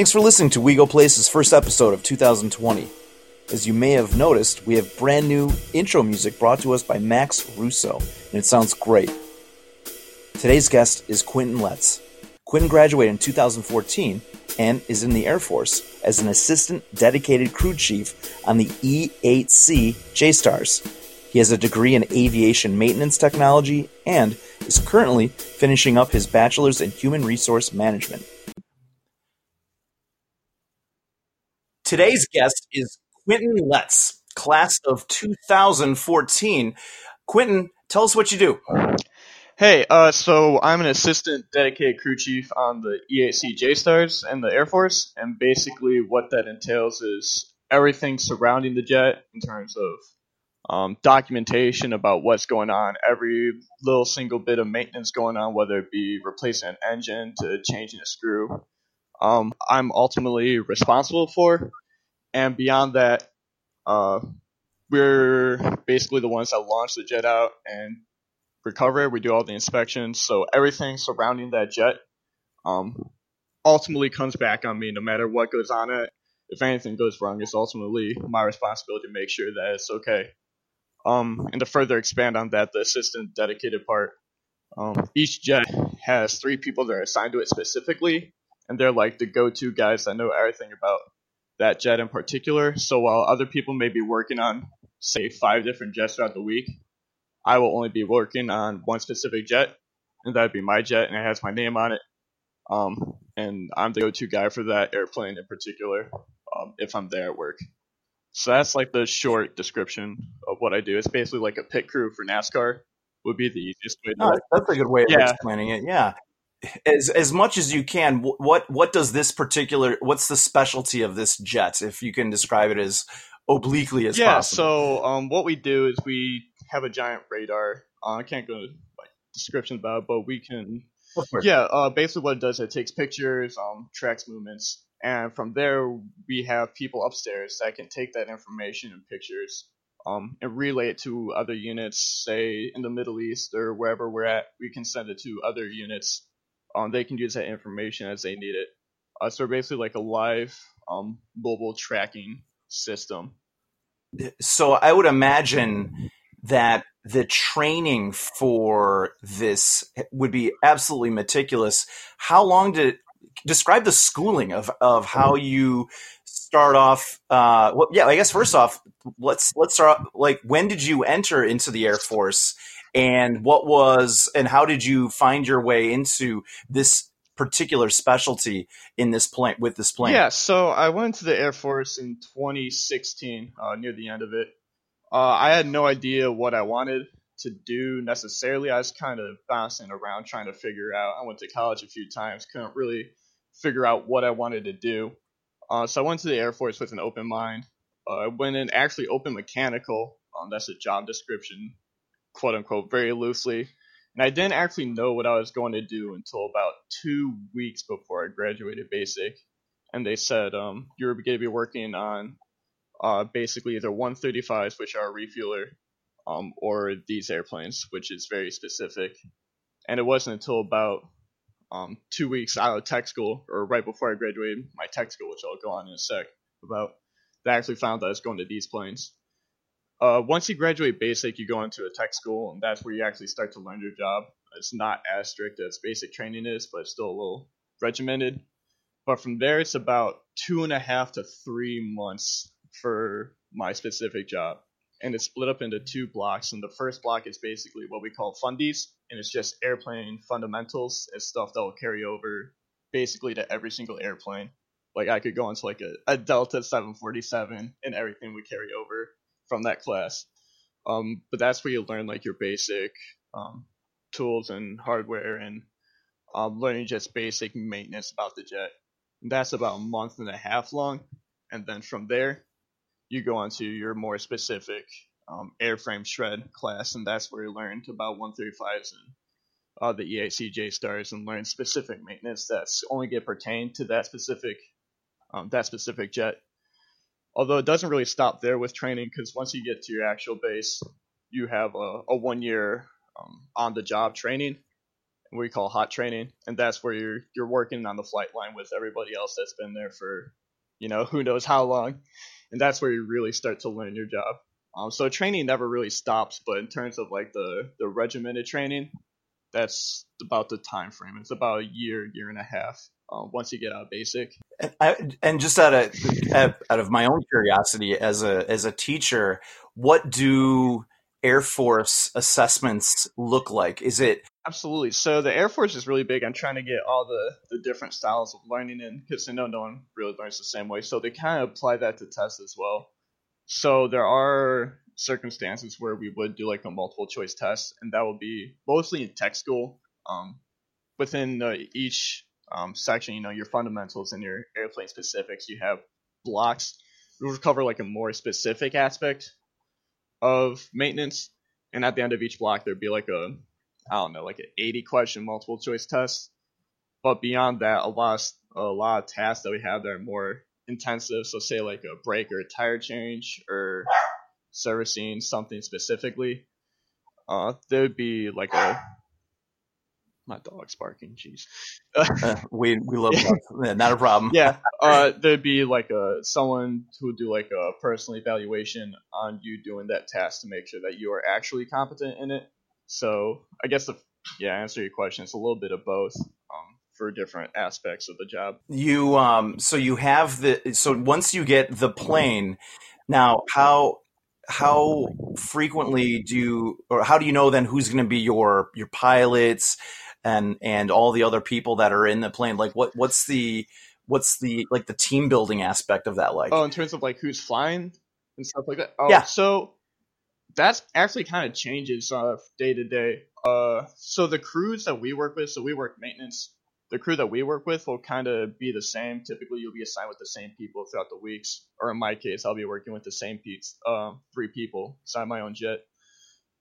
Thanks for listening to We Go Places' first episode of 2020. As you may have noticed, we have brand new intro music brought to us by Max Russo, and it sounds great. Today's guest is Quinton Letts. Quinton graduated in 2014 and is in the Air Force as an assistant dedicated crew chief on the E-8C JSTARS. He has a degree in aviation maintenance technology and is currently finishing up his bachelor's in human resource management. Today's guest is Quinton Letts, class of 2014. Quinton, tell us what you do. Hey, uh, so I'm an assistant dedicated crew chief on the E-8C JSTARS and the Air Force, and basically what that entails is everything surrounding the jet in terms of um, documentation about what's going on, every little single bit of maintenance going on, whether it be replacing an engine to changing a screw. Um, I'm ultimately responsible for, and beyond that, uh, we're basically the ones that launch the jet out and recover it. We do all the inspections, so everything surrounding that jet um, ultimately comes back on me, no matter what goes on it. If anything goes wrong, it's ultimately my responsibility to make sure that it's okay. Um, and to further expand on that, the assistant dedicated part, um, each jet has three people that are assigned to it specifically, and they're like the go-to guys that know everything about that jet in particular. So while other people may be working on, say, five different jets throughout the week, I will only be working on one specific jet, and that would be my jet, and it has my name on it. Um, and I'm the go-to guy for that airplane in particular, um, if I'm there at work. So that's like the short description of what I do. It's basically like a pit crew for NASCAR would be the easiest way to. Oh, that's a good way of yeah. explaining it. Yeah as as much as you can what what does this particular what's the specialty of this jet if you can describe it as obliquely as yeah, possible? so um, what we do is we have a giant radar. Uh, i can't go into like descriptions about it but we can yeah uh, basically what it does it takes pictures um, tracks movements and from there we have people upstairs that can take that information and pictures um, and relay it to other units say in the middle east or wherever we're at we can send it to other units um, they can use that information as they need it. Uh, so basically like a live um, mobile tracking system. So I would imagine that the training for this would be absolutely meticulous. How long did describe the schooling of of how you start off? Uh, well, yeah, I guess first off, let's let's start. Like, when did you enter into the Air Force, and what was and how did you find your way into this particular specialty in this plane with this plane? Yeah, so I went to the Air Force in 2016, uh, near the end of it. Uh, I had no idea what I wanted to do necessarily. I was kind of bouncing around trying to figure out. I went to college a few times, couldn't really figure out what I wanted to do. Uh, so I went to the Air Force with an open mind. Uh, I went in actually open mechanical. Um, that's a job description quote unquote very loosely. And I didn't actually know what I was going to do until about two weeks before I graduated basic. And they said, um, you're going to be working on uh, basically either 135s, which are a refueler, um, or these airplanes, which is very specific. And it wasn't until about um, two weeks out of tech school, or right before I graduated my tech school, which I'll go on in a sec, about that I actually found that I was going to these planes. Uh, once you graduate basic, you go into a tech school, and that's where you actually start to learn your job. It's not as strict as basic training is, but it's still a little regimented. But from there, it's about two and a half to three months for my specific job. And it's split up into two blocks. And the first block is basically what we call fundies, and it's just airplane fundamentals. It's stuff that will carry over basically to every single airplane. Like I could go into like a, a Delta 747 and everything would carry over from that class. Um, but that's where you learn like your basic um, tools and hardware and um, learning just basic maintenance about the jet. And that's about a month and a half long, and then from there, you go on to your more specific um, airframe shred class, and that's where you learn about 135s and uh, the E-8C and learn specific maintenance that's only get pertained to that specific um, that specific jet. Although it doesn't really stop there with training because once you get to your actual base, you have a, a one year um, on the job training. we call hot training, and that's where you're you're working on the flight line with everybody else that's been there for, you know, who knows how long, and that's where you really start to learn your job. Um, so training never really stops, but in terms of like the the regimented training, that's about the time frame. It's about a year, year and a half. Um, once you get out of basic, and, I, and just out of out of my own curiosity as a as a teacher, what do Air Force assessments look like? Is it absolutely? So the Air Force is really big on trying to get all the the different styles of learning in because they know no one really learns the same way. So they kind of apply that to tests as well. So there are circumstances where we would do like a multiple choice test, and that will be mostly in tech school. Um, within each um, section, you know, your fundamentals and your airplane specifics, you have blocks. We'll cover like a more specific aspect of maintenance, and at the end of each block, there'd be like a, I don't know, like an 80 question multiple choice test. But beyond that, a lot of, a lot of tasks that we have that are more intensive. So say like a brake or a tire change or servicing something specifically. Uh, there would be like a my dog's barking. Jeez. uh, we we love dogs. Yeah, not a problem. yeah. Uh, there'd be like a someone who would do like a personal evaluation on you doing that task to make sure that you are actually competent in it. So I guess the yeah answer your question. It's a little bit of both. Um, for different aspects of the job. You um so you have the so once you get the plane, now how how frequently do you or how do you know then who's going to be your your pilots and and all the other people that are in the plane? Like what what's the what's the like the team building aspect of that like? Oh in terms of like who's flying and stuff like that? Oh yeah. so that's actually kind of changes uh, day to day. Uh so the crews that we work with so we work maintenance the crew that we work with will kind of be the same. Typically, you'll be assigned with the same people throughout the weeks. Or in my case, I'll be working with the same piece, uh, three people, assign my own jet.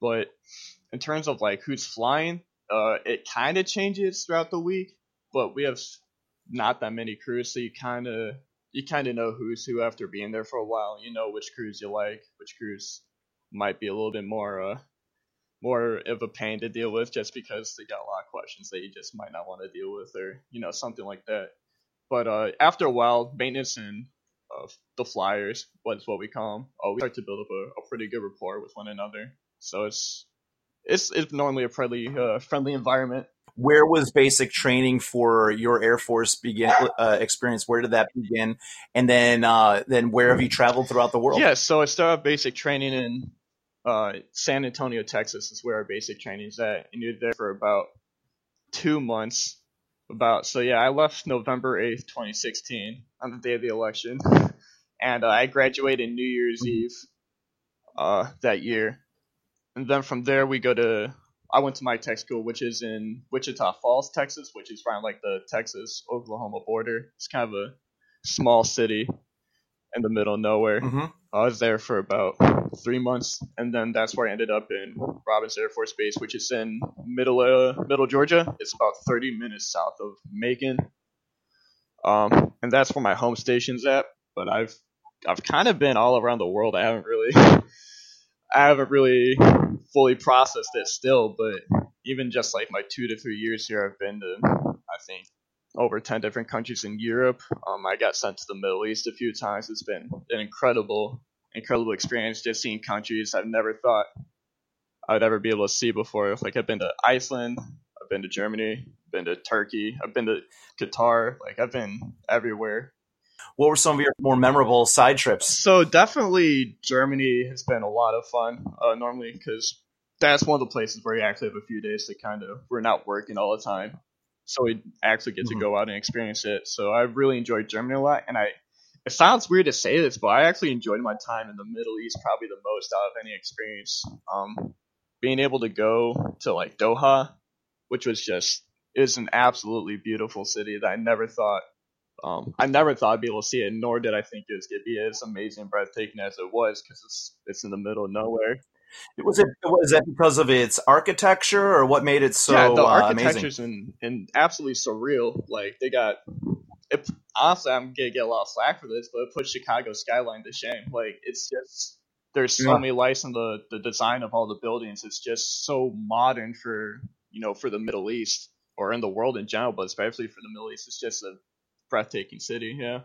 But in terms of like who's flying, uh, it kind of changes throughout the week. But we have not that many crews, so you kind of you kind of know who's who after being there for a while. You know which crews you like, which crews might be a little bit more uh, more of a pain to deal with just because they got a lot of questions that you just might not want to deal with or you know something like that but uh, after a while maintenance and uh, the flyers what's what we call them oh we start to build up a, a, pretty good rapport with one another so it's it's it's normally a friendly uh, friendly environment where was basic training for your Air Force begin uh, experience? Where did that begin? And then, uh, then where have you traveled throughout the world? Yeah, so I started basic training in uh, San Antonio, Texas is where our basic training is at, and you're there for about two months. About so yeah, I left November eighth, twenty sixteen, on the day of the election, and uh, I graduated New Year's. Eve uh, that year, and then from there we go to I went to my tech school, which is in Wichita Falls, Texas, which is around like the Texas Oklahoma border. It's kind of a small city in the middle of nowhere. Mm-hmm. I was there for about three months, and then that's where I ended up in Robins Air Force Base, which is in middle uh, middle Georgia. It's about 30 minutes south of Macon, um, and that's where my home station's at. But I've I've kind of been all around the world. I haven't really I haven't really fully processed it still, but even just like my two to three years here, I've been to I think over 10 different countries in Europe. Um, I got sent to the Middle East a few times. It's been an incredible, incredible experience just seeing countries I've never thought I'd ever be able to see before. Like I've been to Iceland, I've been to Germany, I've been to Turkey, I've been to Qatar. Like I've been everywhere. What were some of your more memorable side trips? So definitely Germany has been a lot of fun. Uh, normally because that's one of the places where you actually have a few days to kind of we're not working all the time so we actually get to mm-hmm. go out and experience it. So I really enjoyed Germany a lot, and I. It sounds weird to say this, but I actually enjoyed my time in the Middle East probably the most out of any experience. Um, being able to go to like Doha, which was just is an absolutely beautiful city that I never thought um, I never thought I'd be able to see it, nor did I think it was going to be as amazing and breathtaking as it was because it's it's in the middle of nowhere. Was it was that because of its architecture or what made it so yeah, the uh, architecture's and and absolutely surreal. Like they got it, honestly, I'm gonna get a lot of slack for this, but it puts Chicago skyline to shame. Like it's just there's so yeah. many lights in the the design of all the buildings. It's just so modern for you know for the Middle East. or in the world in general, but especially for the Middle East, it's just a breathtaking city. Yeah.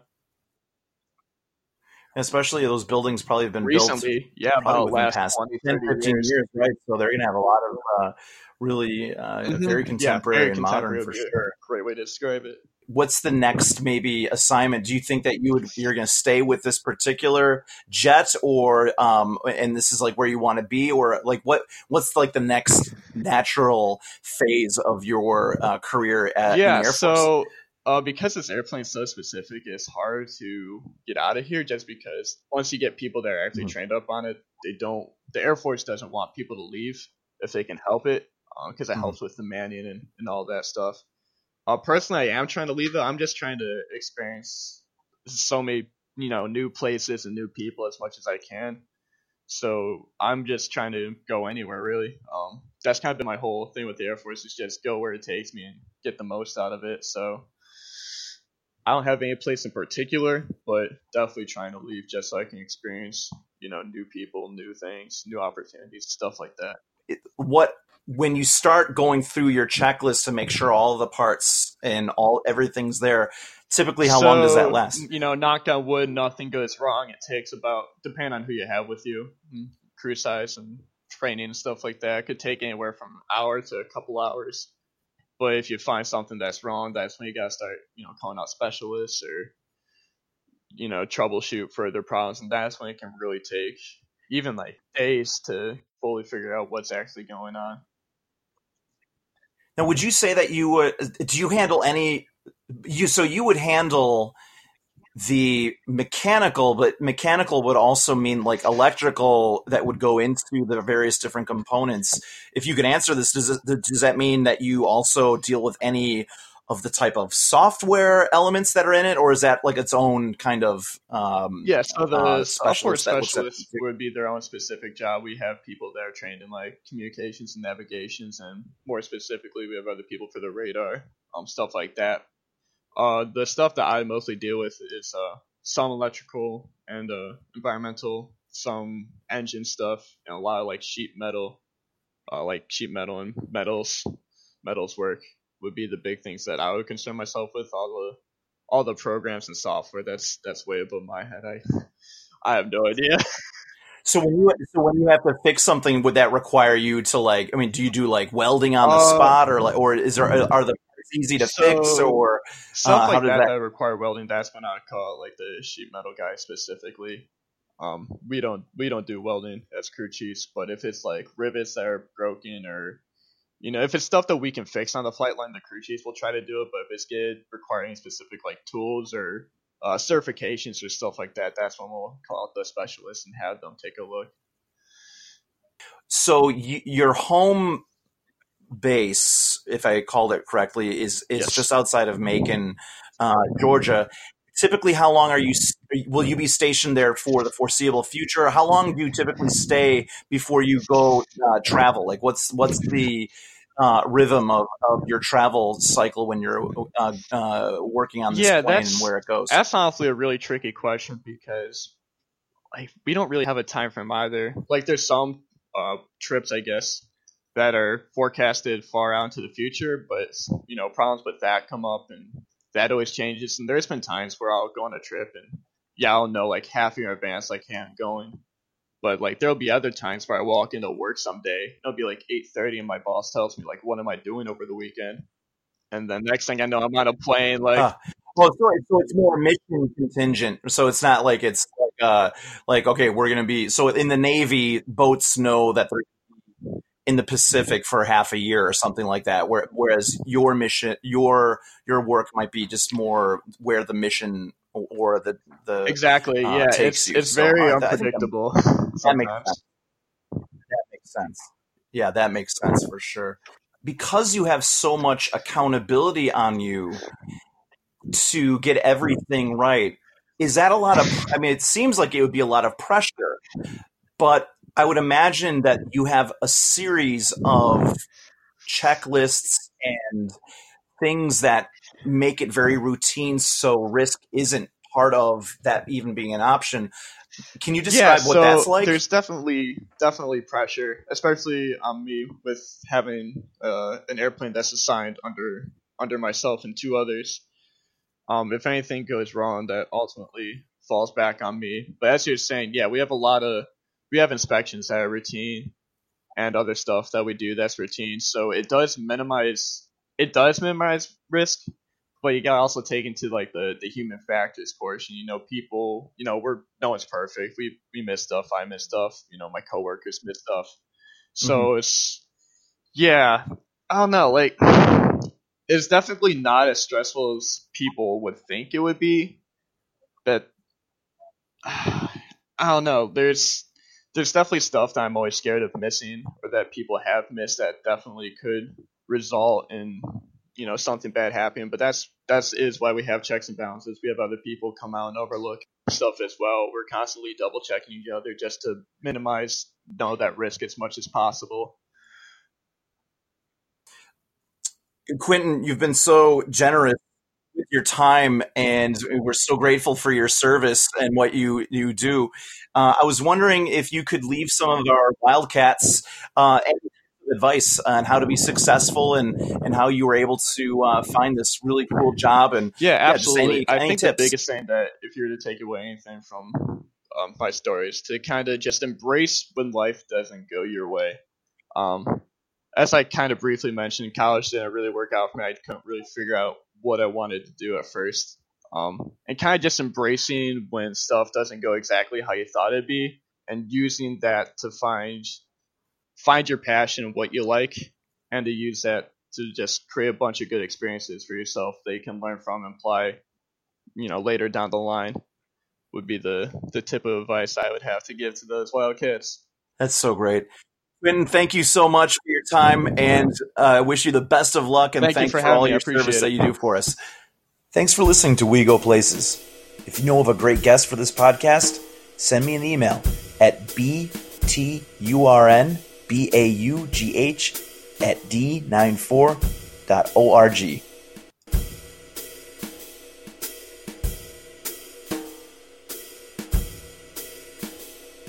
Especially those buildings probably have been recently, built yeah, about the last past 20, 10, 15 years. years. right? So they're going to have a lot of uh, really uh, Mhm. very Yeah, contemporary very and modern for would sure. Great way to describe it. What's the next maybe assignment? Do you think that you would you're going to stay with this particular jet, or um, and this is like where you want to be, or like what what's like the next natural phase of your uh, career at yeah, the Air Force? so uh, because this airplane's so specific, it's hard to get out of here just because once you get people that are actually Mhm. trained up on it, they don't. The Air Force doesn't want people to leave if they can help it because it Mhm. helps with the manning and, and all that stuff. Uh, personally, I am trying to leave though. I'm just trying to experience so many you know new places and new people as much as I can. So I'm just trying to go anywhere really. Um, that's kind of been my whole thing with the Air Force is just go where it takes me and get the most out of it. So I don't have any place in particular, but definitely trying to leave just so I can experience you know new people, new things, new opportunities, stuff like that. what when you start going through your checklist to make sure all the parts and all everything's there typically how long does that last You know, knock on wood, nothing goes wrong. It takes about, depending on who you have with you, mm, crew size and training and stuff like that, it could take anywhere from an hour to a couple hours. But if you find something that's wrong, that's when you gotta start, you know, calling out specialists or, you know, troubleshoot further problems, and that's when it can really take even like days to fully figure out what's actually going on. now would you say that you would do you handle any you so you would handle the mechanical but mechanical would also mean like electrical that would go into the various different components if you could answer this does it, does that mean that you also deal with any of the type of software elements that are in it or is that like its own kind of um Yeah, so the uh, software specialist that at- would be their own specific job. We have people that are trained in like communications and navigations, and more specifically, we have other people for the radar, um, stuff like that. Uh, the stuff that I mostly deal with is uh, some electrical and uh, environmental, some engine stuff, and a lot of like sheet metal, uh, like sheet metal and metals, metals work would be the big things that I would concern myself with. All the all the programs and software that's that's way above my head. I I have no idea. So when you so when you have to fix something, would that require you to like? I mean, do you do like welding on the Uh, spot, or like, or is there are the parts easy to fix, or Stuff Uh, like that, that- that require welding. That's when I call like the sheet metal guy specifically. Um, we don't we don't do welding as crew chiefs, but if it's like rivets that are broken or you know if it's stuff that we can fix on the flight line, the crew chiefs will try to do it. But if it's good requiring specific like tools or uh, certifications or stuff like that, that's when we'll call out the specialists and have them take a look. so y your home base, if I called it correctly, is is Yes. just outside of Macon, uh, Georgia. Typically, how long are you? Will you be stationed there for the foreseeable future? How long do you typically stay before you go uh, travel? Like, what's what's the uh, rhythm of, of your travel cycle when you're uh, uh, working on this Yeah, plane and where it goes? That's honestly a really tricky question because like we don't really have a time frame either. Like there's some uh, trips I guess that are forecasted far out into the future, but you know problems with that come up and that always changes. And there's been times where I'll go on a trip and yeah I'll know like half year in advance like hey I'm going. But like there'll be other times where I walk into work someday. It'll be like 8:30 and my boss tells me like what am I doing over the weekend? And then next thing I know I'm on a plane like Ah. Well, so, so it's more mission contingent. So it's not like it's like, uh, like okay, we're gonna be. So in the Navy, boats know that they're in the Pacific for half a year or something like that. Where, whereas your mission, your your work might be just more where the mission or the the Exactly. uh, yeah, takes it's you. it's So, very uh, I think I'm- unpredictable. that makes sense. That makes sense. Yeah, that makes sense for sure. Because you have so much accountability on you to get everything right, is that a lot of? I mean, it seems like it would be a lot of pressure, but I would imagine that you have a series of checklists and things that make it very routine so risk isn't part of that even being an option Can you describe yeah, what that's like? There's definitely definitely pressure, especially on me with having uh, an airplane that's assigned under under myself and two others. Um, if anything goes wrong, that ultimately falls back on me. But as you're saying, yeah, we have a lot of we have inspections that are routine and other stuff that we do that's routine. So it does minimize it does minimize risk, but you gotta also take into like the the human factors portion. You know, people, you know, we're no one's perfect. We we miss stuff. I miss stuff. You know, my coworkers miss stuff. So mm-hmm. it's yeah, I don't know. Like, it's definitely not as stressful as people would think it would be. But I don't know. There's there's definitely stuff that I'm always scared of missing or that people have missed that definitely could result in you know something bad happening. But that's that's is why we have checks and balances. We have other people come out and overlook stuff as well. We're constantly double checking each other just to minimize you know that risk as much as possible. Quinton, you've been so generous your time, and we're so grateful for your service and what you you do. Uh, I was wondering if you could leave some of our Wildcats uh, advice on how to be successful and and how you were able to uh, find this really cool job and yeah, absolutely. Yeah, any, I think tips. the biggest thing that if you were to take away anything from um, my story is to kind of just embrace when life doesn't go your way. Um, as I kind of briefly mentioned, college didn't really work out for me. I couldn't really figure out what I wanted to do at first. Um, and kind of just embracing when stuff doesn't go exactly how you thought it'd be, and using that to find find your passion, what you like, and to use that to just create a bunch of good experiences for yourself that you can learn from and apply, you know, later down the line. Would be the the tip of advice I would have to give to those Wildcats. That's so great. Quinn, thank you so much for your time, and I uh, wish you the best of luck. And thank thanks for, for all me. your service it. that you do for us. Thanks for listening to We Go Places. If you know of a great guest for this podcast, send me an email at bturnbaugh at d94.org.